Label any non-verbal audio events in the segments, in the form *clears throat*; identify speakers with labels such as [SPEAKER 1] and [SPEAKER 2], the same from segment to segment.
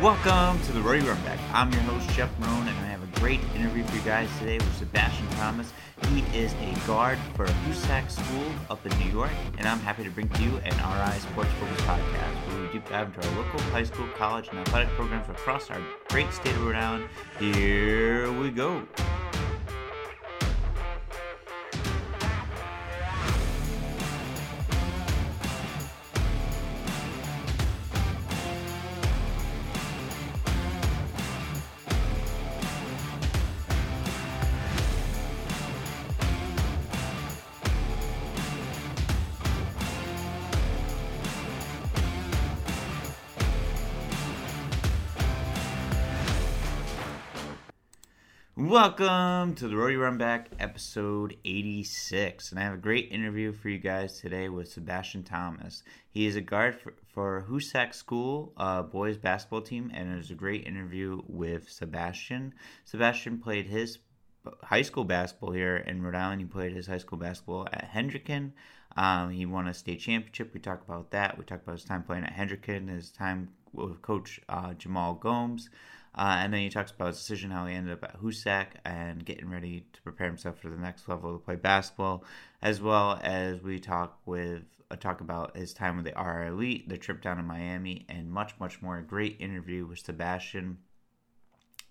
[SPEAKER 1] Welcome to the Rody Runback. I'm your host, Jeff Marone, and I have a great interview for you guys today with Sebastian Thomas. He is a guard for Hoosac School up in New York, and I'm happy to bring to you an RI Sports Focus podcast where we deep dive into our local high school, college, and athletic programs across our great state of Rhode Island. Here we go. Welcome to the Rody Run Back, episode 86. And I have a great interview for you guys today with Sebastian Thomas. He is a guard for, for Hoosac School uh, boys basketball team, and it was a great interview with Sebastian. Sebastian played his high school basketball here in Rhode Island. He played his high school basketball at Hendricken. Um, he won a state championship. We talk about that. We talk about his time playing at Hendricken, his time with Coach uh, Jamal Gomes. Uh, and then he talks about his decision, how he ended up at Hoosac and getting ready to prepare himself for the next level to play basketball, as well as we talk with uh, talk about his time with the RI Elite, the trip down to Miami, and much, much more. A great interview with Sebastian.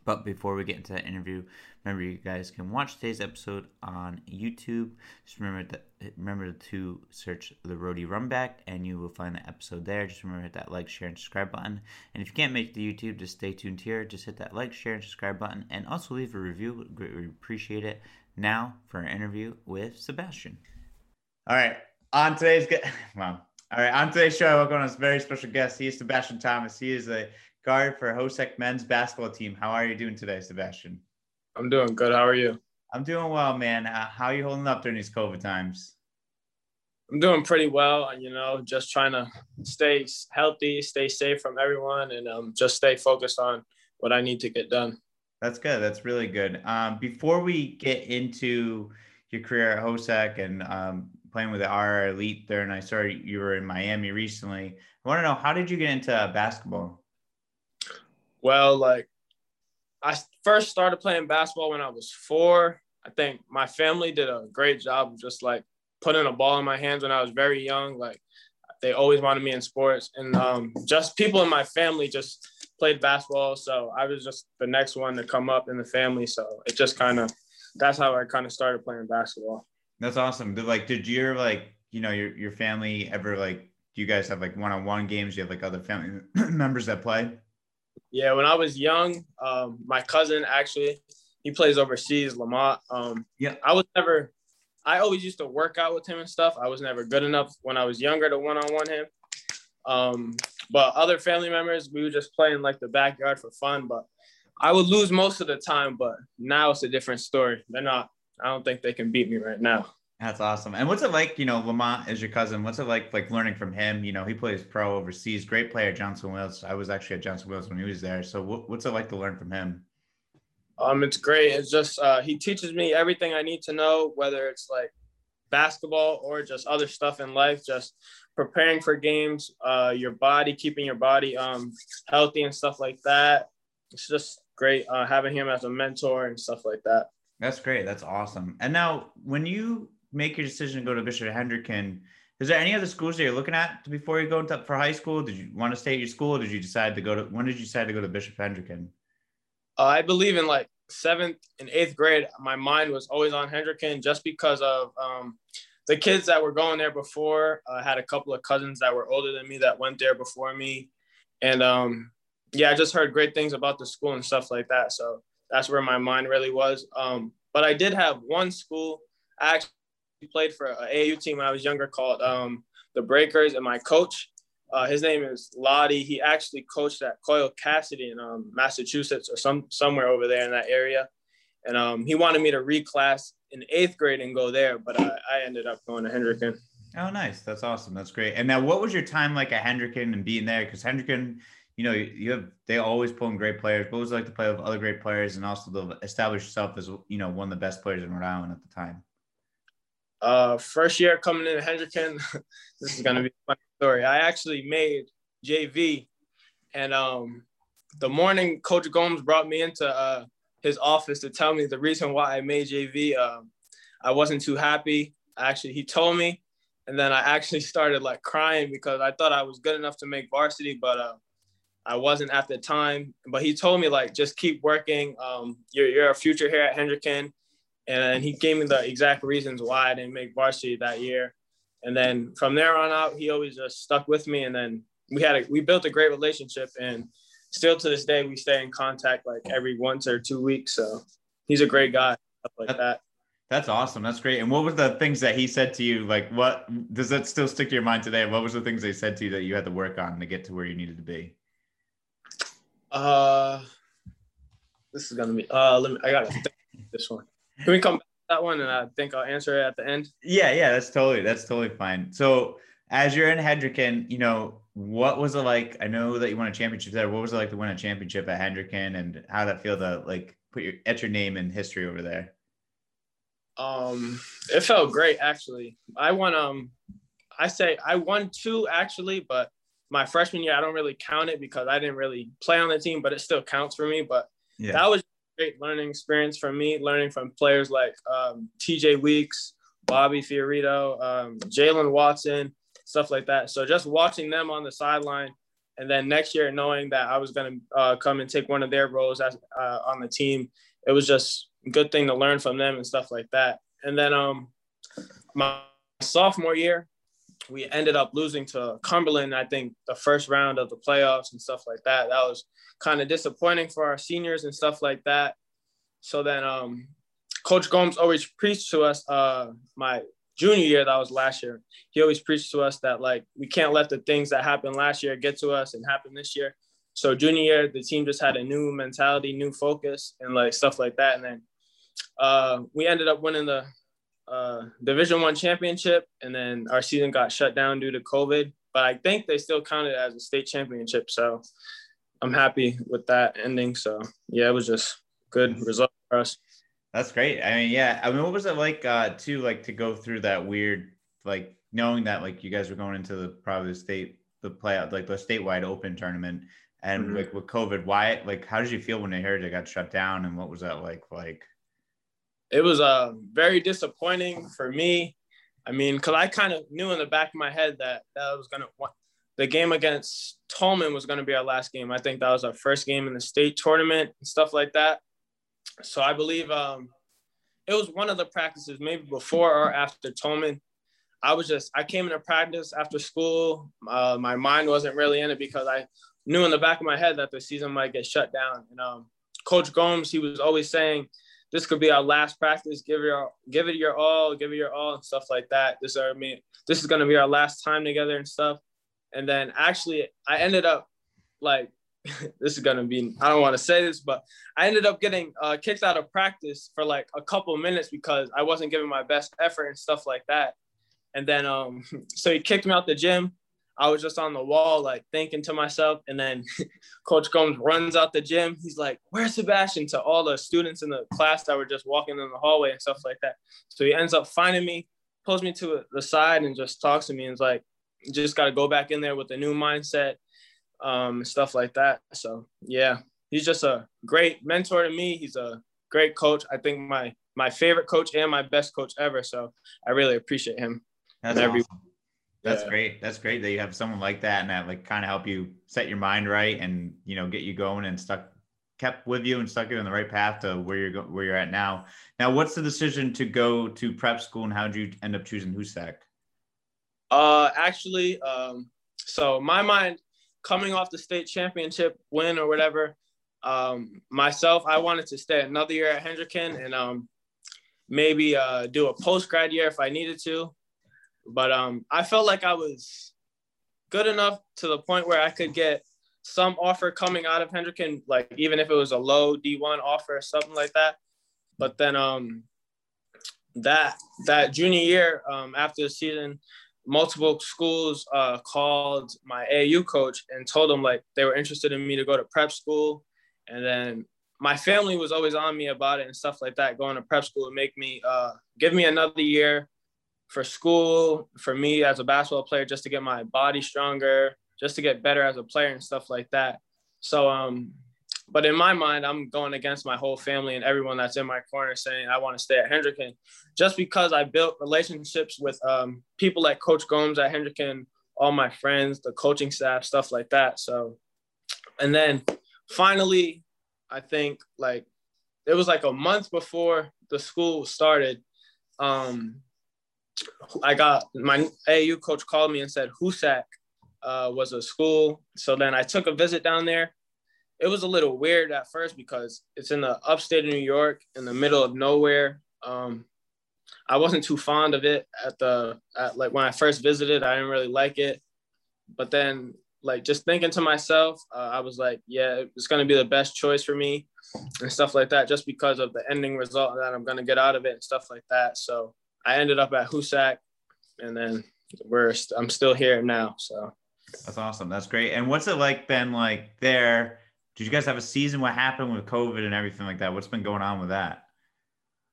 [SPEAKER 1] But before we get into that interview, remember you guys can watch today's episode on YouTube. Just remember that remember to search the Rody Runback and you will find the episode there. Just remember to hit that like, share, and subscribe button. And if you can't make the YouTube, just stay tuned here. Just hit that like, share, and subscribe button, and also leave a review. We greatly appreciate it. Now for our interview with Sebastian. All right, on today's get *laughs* well. All right, on today's show, I welcome on a very special guest. He is Sebastian Thomas. He is a guard for Hoosac men's basketball team. How are you doing today, Sebastian?
[SPEAKER 2] I'm doing good. How are you?
[SPEAKER 1] I'm doing well, man. Uh, how are you holding up during these COVID times?
[SPEAKER 2] I'm doing pretty well. You know, just trying to stay healthy, stay safe from everyone, and um, just stay focused on what I need to get done.
[SPEAKER 1] That's good. That's really good. Um, before we get into your career at Hoosac and um, playing with the RI Elite there, and I saw you were in Miami recently. I want to know how did you get into basketball?
[SPEAKER 2] Well, like I first started playing basketball when I was four. I think my family did a great job of just like putting a ball in my hands when I was very young. Like they always wanted me in sports, and um, just people in my family just played basketball. So I was just the next one to come up in the family. So it just kind of that's how I kind of started playing basketball.
[SPEAKER 1] That's awesome. Like did your like you know your your family ever like do you guys have like one on one games? Do you have like other family *clears throat* members that play?
[SPEAKER 2] Yeah, when I was young, um, my cousin actually he plays overseas, Lamont. Um, yeah, I was never. I always used to work out with him and stuff. I was never good enough when I was younger to one on one him. Um, but other family members, we were just playing like the backyard for fun. But I would lose most of the time. But now it's a different story. They're not. I don't think they can beat me right now.
[SPEAKER 1] That's awesome. And what's it like, you know, Lamont is your cousin. What's it like, like learning from him? You know, he plays pro overseas, great player, Johnson Wales. I was actually at Johnson Wales when he was there. So what, what's it like to learn from him?
[SPEAKER 2] Um, it's great. It's just, uh, he teaches me everything I need to know, whether it's like basketball or just other stuff in life, just preparing for games, uh, your body, keeping your body, um, healthy and stuff like that. It's just great, uh, having him as a mentor and stuff like that.
[SPEAKER 1] That's great. That's awesome. And now when you make your decision to go to Bishop Hendricken, is there any other schools that you're looking at before you go into for high school? Did you want to stay at your school? did you decide to go to when did you decide to go to Bishop Hendricken?
[SPEAKER 2] Uh, I believe in like seventh and eighth grade, my mind was always on Hendricken just because of um, the kids that were going there before. I had a couple of cousins that were older than me that went there before me, and um, yeah, I just heard great things about the school and stuff like that. So that's where my mind really was. Um, but I did have one school. I actually played for an AAU team when I was younger called um, the Breakers, and my coach, uh, his name is Lottie. He actually coached at Coyle Cassidy in um, Massachusetts or some somewhere over there in that area, and um, he wanted me to reclass in eighth grade and go there, but I, I ended up going to Hendricken.
[SPEAKER 1] Oh, nice. That's awesome. That's great. And now, what was your time like at Hendricken and being there? Because Hendricken, you know, you have they always pull in great players. What was it like to play with other great players and also to establish yourself as you know one of the best players in Rhode Island at the time?
[SPEAKER 2] Uh, first year coming into Hendricken, *laughs* this is gonna be a funny story. I actually made JV, and um, the morning Coach Gomes brought me into uh, his office to tell me the reason why I made JV. Um, I wasn't too happy. Actually, he told me, and then I actually *laughs* started like crying because I thought I was good enough to make varsity, but uh, I wasn't at the time. But he told me like just keep working. Um, you're you're a future here at Hendricken, and he gave me the exact reasons why I didn't make varsity that year. And then from there on out, he always just stuck with me. And then we had a, we built a great relationship, and still to this day we stay in contact like every once or two weeks. So he's a great guy, stuff like that.
[SPEAKER 1] That's awesome. That's great. And what were the things that he said to you? Like, what does that still stick to your mind today? What was the things they said to you that you had to work on to get to where you needed to be?
[SPEAKER 2] Uh, this is gonna be. Uh, let me. I gotta think this one. Can we come back to that one and I think I'll answer it at the end?
[SPEAKER 1] Yeah, yeah, that's totally that's totally fine. So as you're in Hendricken, you know, what was it like? I know that you won a championship there. What was it like to win a championship at Hendricken and how did that feel to like put your at your name in history over there?
[SPEAKER 2] Um, it felt great actually. I won um I say I won two actually, but my freshman year I don't really count it because I didn't really play on the team, but it still counts for me. But yeah. that was great learning experience for me, learning from players like um, TJ Weeks, Bobby Fiorito, um, Jalen Watson, stuff like that. So just watching them on the sideline, and then next year knowing that I was going to uh, come and take one of their roles as uh, on the team, it was just a good thing to learn from them and stuff like that. And then um, my sophomore year, we ended up losing to Cumberland. I think the first round of the playoffs and stuff like that. That was kind of disappointing for our seniors and stuff like that. So then um, Coach Gomes always preached to us uh, my junior year, that was last year. He always preached to us that like we can't let the things that happened last year get to us and happen this year. So junior year, the team just had a new mentality, new focus, and like stuff like that. And then uh, we ended up winning the uh, Division One championship, and then our season got shut down due to COVID. But I think they still counted as a state championship. So I'm happy with that ending. So yeah, it was just good result for us.
[SPEAKER 1] That's great. I mean, yeah. I mean, what was it like uh to like to go through that weird like knowing that like you guys were going into the probably the state the playout like the statewide open tournament and mm-hmm. like with COVID, why like how did you feel when they heard it got shut down and what was that like like?
[SPEAKER 2] It was uh very disappointing for me. I mean, because I kind of knew in the back of my head that that was gonna the game against Tolman was going to be our last game. I think that was our first game in the state tournament and stuff like that. So I believe um, it was one of the practices, maybe before or after Tolman. I was just, I came into practice after school. Uh, my mind wasn't really in it because I knew in the back of my head that the season might get shut down. And um, Coach Gomes, he was always saying, this could be our last practice. Give your, give it your all, give it your all, and stuff like that. This, I mean, this is to be our last time together and stuff. And then actually, I ended up like, *laughs* this is gonna be, I don't want to say this, but I ended up getting uh, kicked out of practice for like a couple minutes because I wasn't giving my best effort and stuff like that. And then, um, *laughs* so he kicked me out the gym. I was just on the wall, like thinking to myself. And then *laughs* Coach Gomes runs out the gym. He's like, Where's Sebastian? to all the students in the class that were just walking in the hallway and stuff like that. So he ends up finding me, pulls me to the side, and just talks to me and is like, just got to go back in there with a new mindset, um, stuff like that. So yeah, he's just a great mentor to me. He's a great coach. I think my my favorite coach and my best coach ever. So I really appreciate him.
[SPEAKER 1] That's every- awesome. That's yeah. great. That's great that you have someone like that and that like kind of help you set your mind right and you know get you going and stuck kept with you and stuck you on the right path to where you're go- where you're at now. Now, what's the decision to go to prep school and how did you end up choosing Hoosac?
[SPEAKER 2] Uh, actually, um, so my mind coming off the state championship win or whatever, um, myself, I wanted to stay another year at Hendricken and um, maybe uh, do a post grad year if I needed to. But um, I felt like I was good enough to the point where I could get some offer coming out of Hendricken, like even if it was a low D1 offer or something like that. But then um, that that junior year um, after the season, multiple schools uh, called my AU coach and told him like they were interested in me to go to prep school. And then my family was always on me about it and stuff like that. Going to prep school would make me uh, give me another year for school, for me as a basketball player, just to get my body stronger, just to get better as a player and stuff like that. So um, but in my mind, I'm going against my whole family and everyone that's in my corner saying I want to stay at Hendricken just because I built relationships with um, people like Coach Gomes at Hendricken, all my friends, the coaching staff, stuff like that. So, and then finally, I think like it was like a month before the school started. Um, I got my AU coach called me and said Hoosac uh, was a school. So then I took a visit down there it was a little weird at first because it's in the upstate of New York, in the middle of nowhere. Um, I wasn't too fond of it at the at like when I first visited. I didn't really like it, but then like just thinking to myself, uh, I was like, yeah, it's gonna be the best choice for me and stuff like that, just because of the ending result that I'm gonna get out of it and stuff like that. So I ended up at Hoosac, and then we're I'm still here now. So
[SPEAKER 1] that's awesome. That's great. And what's it like been like there? Did you guys have a season? What happened with COVID and everything like that? What's been going on with that?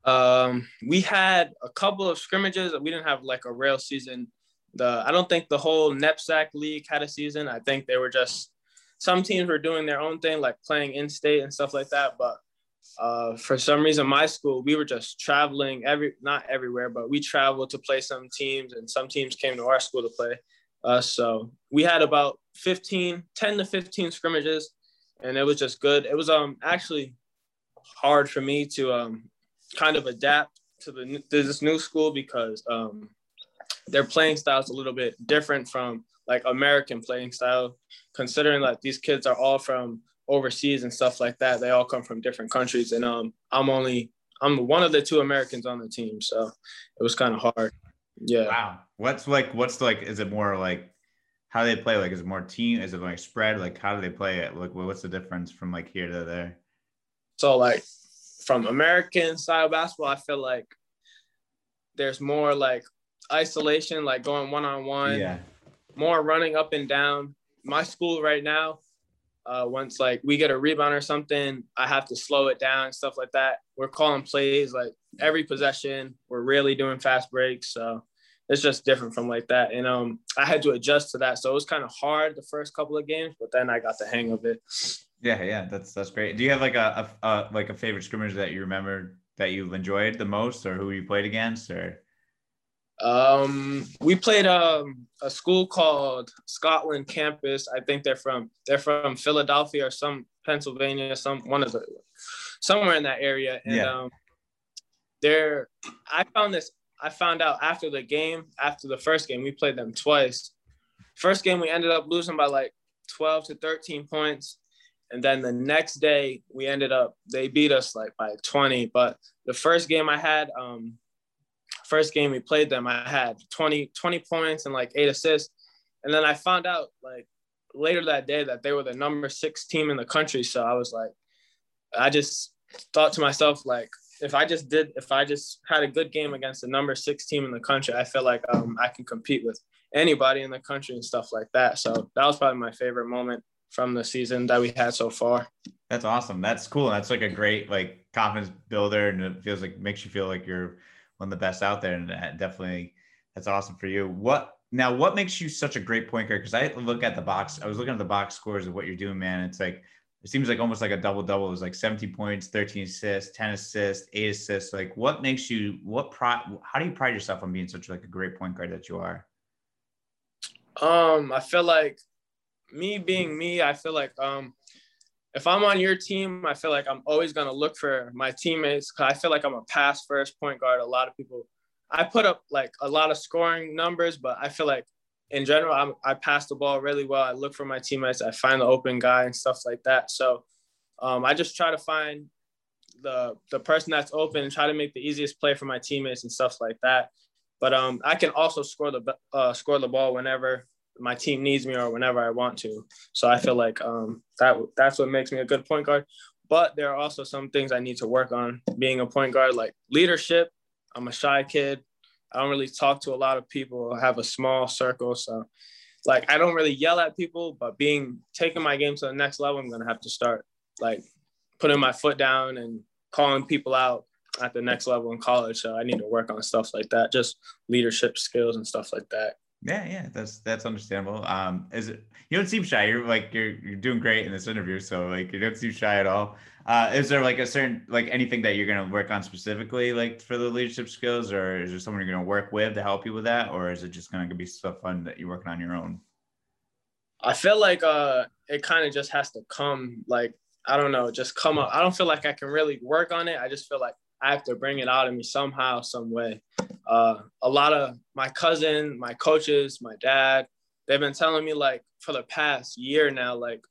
[SPEAKER 2] Um, we had a couple of scrimmages. We didn't have like a real season. The I don't think the whole NEPSAC league had a season. I think they were just some teams were doing their own thing, like playing in state and stuff like that. But uh, for some reason, my school, we were just traveling every not everywhere, but we traveled to play some teams, and some teams came to our school to play us. So we had about 15, 10 to 15 scrimmages and it was just good. It was um actually hard for me to um kind of adapt to the to this new school because um their playing style is a little bit different from like American playing style, considering that these kids are all from overseas and stuff like that. They all come from different countries, and um I'm only I'm one of the two Americans on the team, so it was kind of hard. Yeah.
[SPEAKER 1] Wow. What's like? What's like? Is it more like how do they play? Like, is it more team? Is it like spread? Like, how do they play it? Like, what's the difference from like here to there?
[SPEAKER 2] So, like, from American style basketball, I feel like there's more like isolation, like going one on one.
[SPEAKER 1] Yeah.
[SPEAKER 2] More running up and down. My school right now, uh, once like we get a rebound or something, I have to slow it down and stuff like that. We're calling plays like every possession. We're really doing fast breaks. So it's just different from like that. And um, I had to adjust to that, so it was kind of hard the first couple of games, but then I got the hang of it.
[SPEAKER 1] Yeah, yeah, that's that's great. Do you have like a, a, a like a favorite scrimmage that you remember that you've enjoyed the most, or who you played against, or?
[SPEAKER 2] Um, we played um, a school called Scotland Campus. I think they're from they're from Philadelphia or some Pennsylvania, some one of the somewhere in that area. And yeah. um, they're I found this I found out after the game, after the first game, we played them twice. First game, we ended up losing by like 12 to 13 points. And then the next day, we ended up, they beat us like by 20. But the first game I had, um, first game we played them, I had 20, 20 points and like eight assists. And then I found out like later that day that they were the number six team in the country. So I was like, I just thought to myself, like, if I just did, if I just had a good game against the number six team in the country, I feel like um, I can compete with anybody in the country and stuff like that. So that was probably my favorite moment from the season that we had so far.
[SPEAKER 1] That's awesome. That's cool. That's like a great like confidence builder, and it feels like makes you feel like you're one of the best out there. And definitely, that's awesome for you. What now? What makes you such a great point guard? Because I look at the box. I was looking at the box scores of what you're doing, man. It's like it seems like almost like a double double. It was like 17 points, 13 assists, 10 assists, eight assists. Like what makes you what pride how do you pride yourself on being such like a great point guard that you are?
[SPEAKER 2] Um, I feel like me being me, I feel like um if I'm on your team, I feel like I'm always gonna look for my teammates. Cause I feel like I'm a pass first point guard. A lot of people I put up like a lot of scoring numbers, but I feel like in general, I'm, I pass the ball really well. I look for my teammates. I find the open guy and stuff like that. So um, I just try to find the the person that's open and try to make the easiest play for my teammates and stuff like that. But um, I can also score the uh, score the ball whenever my team needs me or whenever I want to. So I feel like um, that that's what makes me a good point guard. But there are also some things I need to work on being a point guard, like leadership. I'm a shy kid. I don't really talk to a lot of people. I have a small circle, so like I don't really yell at people. But being taking my game to the next level, I'm gonna have to start like putting my foot down and calling people out at the next level in college. So I need to work on stuff like that, just leadership skills and stuff like that.
[SPEAKER 1] Yeah, yeah, that's that's understandable. Um, is it you don't seem shy? You're like you're you're doing great in this interview, so like you don't seem shy at all. Uh, is there like a certain like anything that you're gonna work on specifically, like for the leadership skills, or is there someone you're gonna work with to help you with that, or is it just gonna be stuff fun that you're working on your own?
[SPEAKER 2] I feel like uh, it kind of just has to come like I don't know, just come up. I don't feel like I can really work on it. I just feel like I have to bring it out of me somehow, some way. Uh, a lot of my cousin, my coaches, my dad, they've been telling me like for the past year now, like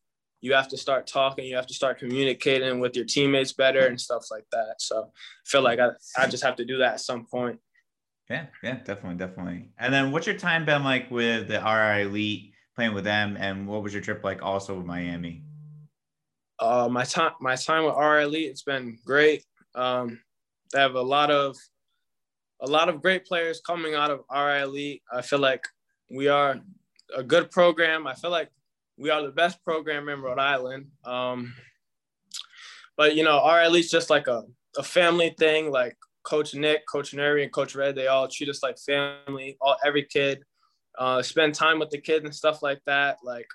[SPEAKER 2] you have to start talking, you have to start communicating with your teammates better and stuff like that. So I feel like I, I just have to do that at some point.
[SPEAKER 1] Yeah, yeah, definitely, definitely. And then what's your time been like with the RI Elite playing with them? And what was your trip like also with Miami?
[SPEAKER 2] Uh, my time, my time with RI Elite, it's been great. Um, they have a lot of a lot of great players coming out of RI Elite. I feel like we are a good program. I feel like we are the best program in Rhode Island. Um, but you know, RI Elite's just like a, a family thing. Like Coach Nick, Coach Neri, and Coach Red, they all treat us like family. All every kid, uh, spend time with the kids and stuff like that. Like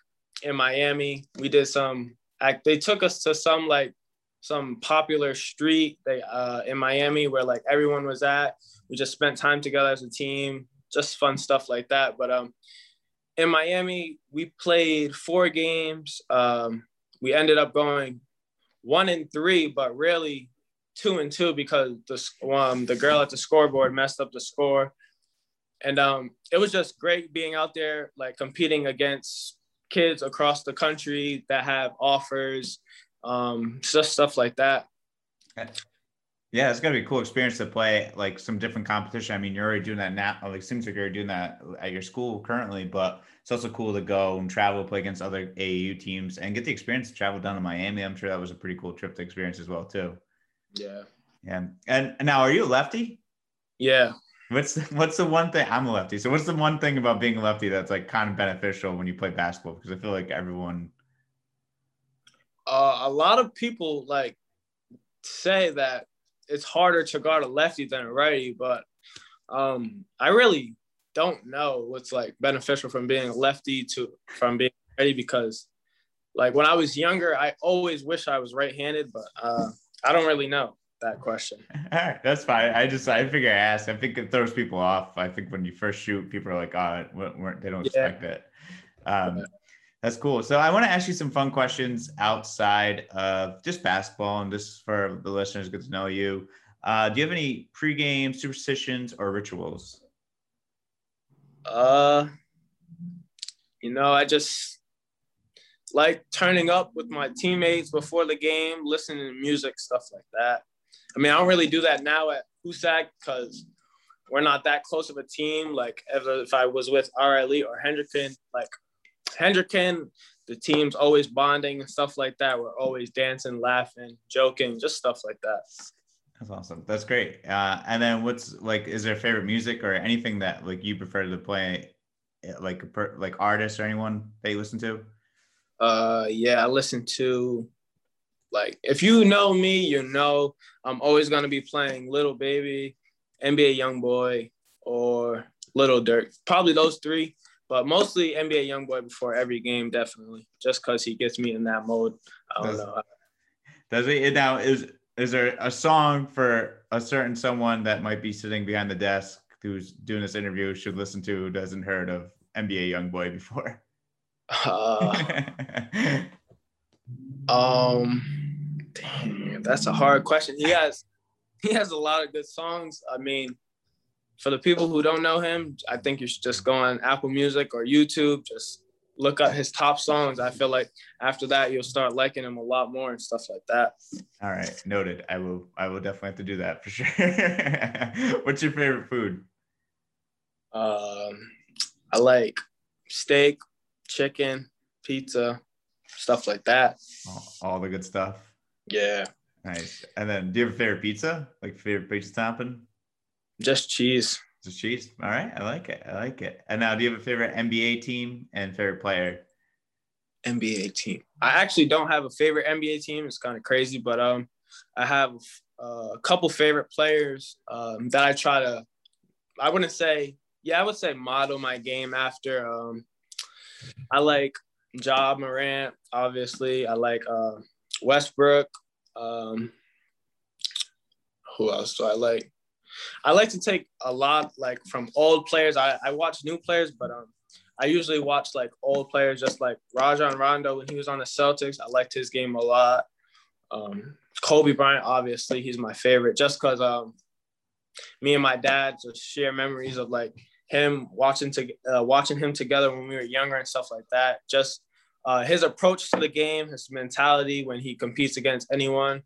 [SPEAKER 2] in Miami, we did some. They took us to some like some popular street they uh, in Miami where like everyone was at. We just spent time together as a team, just fun stuff like that. But um, in Miami, we played four games. Um, we ended up going one and three, but really two and two because the um, the girl at the scoreboard messed up the score. And um, it was just great being out there, like competing against kids across the country that have offers um, just stuff like that.
[SPEAKER 1] Yeah, it's gonna be a cool experience to play like some different competition. I mean, you're already doing that now. Like, seems like you're doing that at your school currently, but it's also cool to go and travel, play against other AAU teams, and get the experience to travel down to Miami. I'm sure that was a pretty cool trip to experience as well, too.
[SPEAKER 2] Yeah.
[SPEAKER 1] Yeah. And now, are you a lefty?
[SPEAKER 2] Yeah.
[SPEAKER 1] What's the, what's the one thing? I'm a lefty. So, what's the one thing about being a lefty that's like kind of beneficial when you play basketball? Because I feel like everyone
[SPEAKER 2] uh, a lot of people like say that it's harder to guard a lefty than a righty, but um, I really don't know what's like beneficial from being a lefty to from being righty because like when I was younger, I always wish I was right-handed, but uh, I don't really know that question.
[SPEAKER 1] All right, *laughs* that's fine. I just I figure I ask. I think it throws people off. I think when you first shoot, people are like, "Oh, they don't yeah. expect it." Um, that's cool. So I want to ask you some fun questions outside of just basketball and just for the listeners get to know you. Uh, do you have any pregame superstitions or rituals?
[SPEAKER 2] Uh, you know, I just like turning up with my teammates before the game, listening to music, stuff like that. I mean, I don't really do that now at Hoosac because we're not that close of a team. Like, if I was with Elite or Hendricken, like Hendricken, the team's always bonding and stuff like that. We're always dancing, laughing, joking, just stuff like that.
[SPEAKER 1] That's awesome. That's great. Uh, and then what's like, is there favorite music or anything that like you prefer to play, eh, like like artists or anyone that you listen to?
[SPEAKER 2] Uh, yeah, I listen to like if you know me, you know I'm always gonna be playing Lil Baby, NBA YoungBoy, or Lil Durk. Probably those three but mostly NBA YoungBoy before every game, definitely, just because he gets me in that mode. I don't does, know.
[SPEAKER 1] Does he now? Is is there a song for a certain someone that might be sitting behind the desk who's doing this interview should listen to who doesn't heard of NBA YoungBoy before? Uh,
[SPEAKER 2] um, damn, that's a hard question. He has he has a lot of good songs. I mean, for the people who don't know him, I think you should just go on Apple Music or YouTube, just look up his top songs. I feel like after that you'll start liking him a lot more and stuff like that.
[SPEAKER 1] All right, noted. I will I will definitely have to do that for *laughs* sure. What's your favorite food?
[SPEAKER 2] Um I like steak, chicken, pizza, stuff like that.
[SPEAKER 1] All, all the good stuff.
[SPEAKER 2] Yeah.
[SPEAKER 1] Nice. And then do you have a favorite pizza? Like favorite pizza topping?
[SPEAKER 2] Just cheese.
[SPEAKER 1] Just cheese. All right. I like it. I like it. And now, do you have a favorite NBA team and favorite player?
[SPEAKER 2] NBA team. I actually don't have a favorite NBA team. It's kind of crazy, but um, I have uh, a couple favorite players um, that I try to. I wouldn't say yeah, I would say model my game after. Um, I like Ja Morant, obviously. I like uh, Westbrook. Um, who else do I like? I like to take a lot like from old players. I, I watch new players, but um, I usually watch like old players, just like Rajon Rondo when he was on the Celtics. I liked his game a lot. Um, Kobe Bryant, obviously, he's my favorite, just because um, me and my dad just share memories of like him watching to uh, watching him together when we were younger and stuff like that. Just uh, his approach to the game, his mentality when he competes against anyone.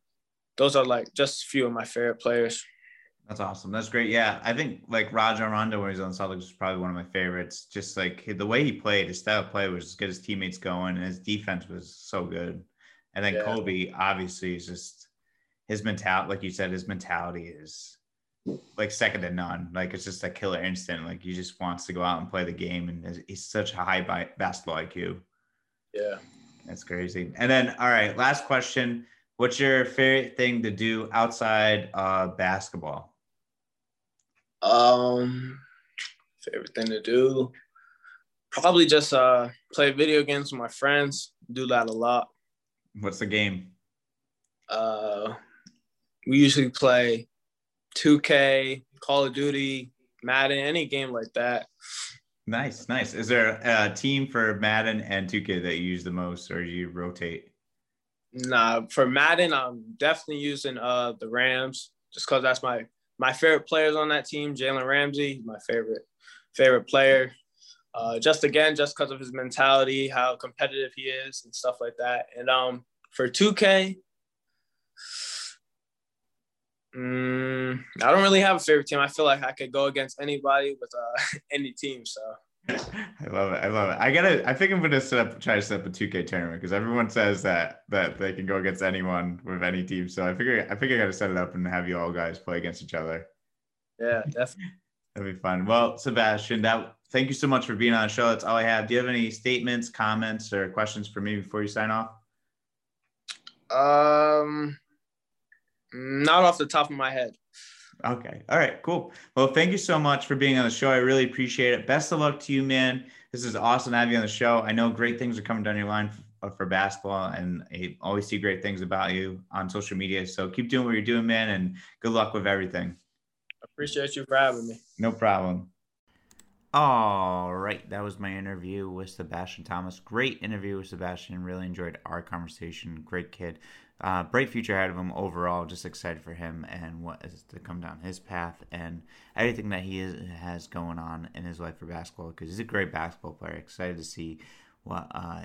[SPEAKER 2] Those are like just a few of my favorite players.
[SPEAKER 1] That's awesome. That's great. Yeah, I think like Rajon Rondo when he's on Celtics was probably one of my favorites. Just like the way he played, his style of play was just get his teammates going, and his defense was so good. And then yeah. Kobe, obviously, is just his mentality. Like you said, his mentality is like second to none. Like it's just a killer instant. Like he just wants to go out and play the game, and he's such a high basketball IQ.
[SPEAKER 2] Yeah,
[SPEAKER 1] that's crazy. And then, all right, last question: What's your favorite thing to do outside uh, basketball?
[SPEAKER 2] Um, favorite thing to do, probably just uh play video games with my friends. Do that a lot.
[SPEAKER 1] What's the game?
[SPEAKER 2] Uh, we usually play 2K, Call of Duty, Madden, any game like that.
[SPEAKER 1] Nice, nice. Is there a team for Madden and 2K that you use the most, or do you rotate?
[SPEAKER 2] Nah, for Madden, I'm definitely using uh the Rams just because that's my my favorite players on that team, Jalen Ramsey, my favorite favorite player. Uh, just again, just because of his mentality, how competitive he is, and stuff like that. And um, for 2K, mm, I don't really have a favorite team. I feel like I could go against anybody with uh, *laughs* any team. So
[SPEAKER 1] I love it. I love it. I gotta. I think I'm gonna set up, try to set up a 2K tournament because everyone says that that they can go against anyone with any team. So I figure I think I gotta set it up and have you all guys play against each other.
[SPEAKER 2] Yeah, definitely.
[SPEAKER 1] That'd be fun. Well, Sebastian, that thank you so much for being on the show. That's all I have. Do you have any statements, comments, or questions for me before you sign off?
[SPEAKER 2] Um, not off the top of my head.
[SPEAKER 1] Okay. All right. Cool. Well, thank you so much for being on the show. I really appreciate it. Best of luck to you, man. This is awesome to have you on the show. I know great things are coming down your line for, for basketball, and I always see great things about you on social media. So keep doing what you're doing, man, and good luck with everything.
[SPEAKER 2] Appreciate you for having me.
[SPEAKER 1] No problem. All right, that was my interview with Sebastian Thomas. Great interview with Sebastian. Really enjoyed our conversation. Great kid uh, bright future ahead of him overall. Just excited for him and what is to come down his path and everything that he is, has going on in his life for basketball because he's a great basketball player. Excited to see what uh,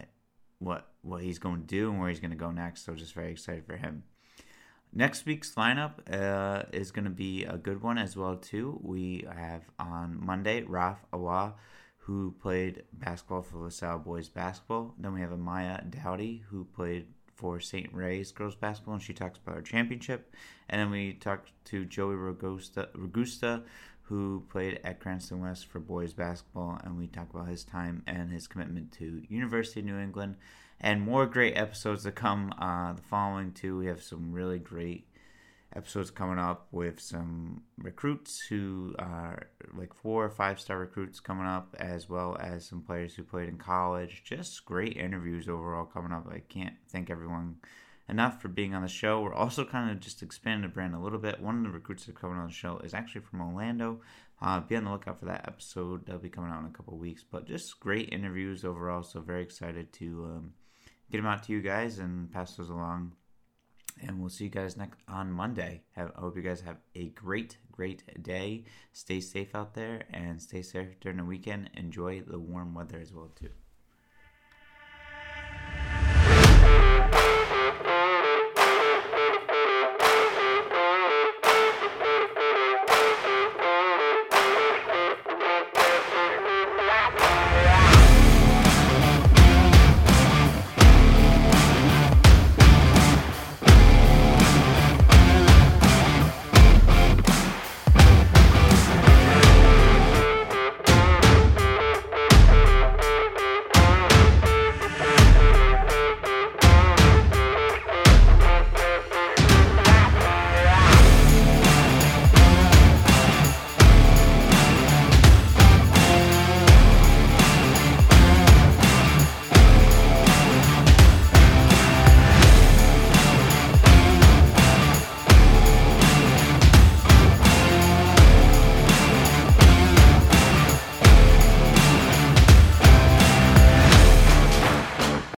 [SPEAKER 1] what what he's going to do and where he's going to go next. So just very excited for him. Next week's lineup uh, is going to be a good one as well too. We have on Monday Raf Awa, who played basketball for LaSalle boys basketball. Then we have Amaya Dowdy, who played for St. Ray's girls basketball, and she talks about her championship. And then we talked to Joey Ragusta, who played at Cranston West for boys basketball, and we talk about his time and his commitment to University of New England. And more great episodes to come. Uh, the following two, we have some really great episodes coming up with some recruits who are like four or five star recruits coming up, as well as some players who played in college. Just great interviews overall coming up. I can't thank everyone enough for being on the show. We're also kind of just expanding the brand a little bit. One of the recruits that are coming on the show is actually from Orlando. Uh, be on the lookout for that episode. That'll be coming out in a couple weeks. But just great interviews overall. So very excited to um, get them out to you guys and pass those along and we'll see you guys next on Monday. Have, I hope you guys have a great, great day. Stay safe out there and stay safe during the weekend. Enjoy the warm weather as well too.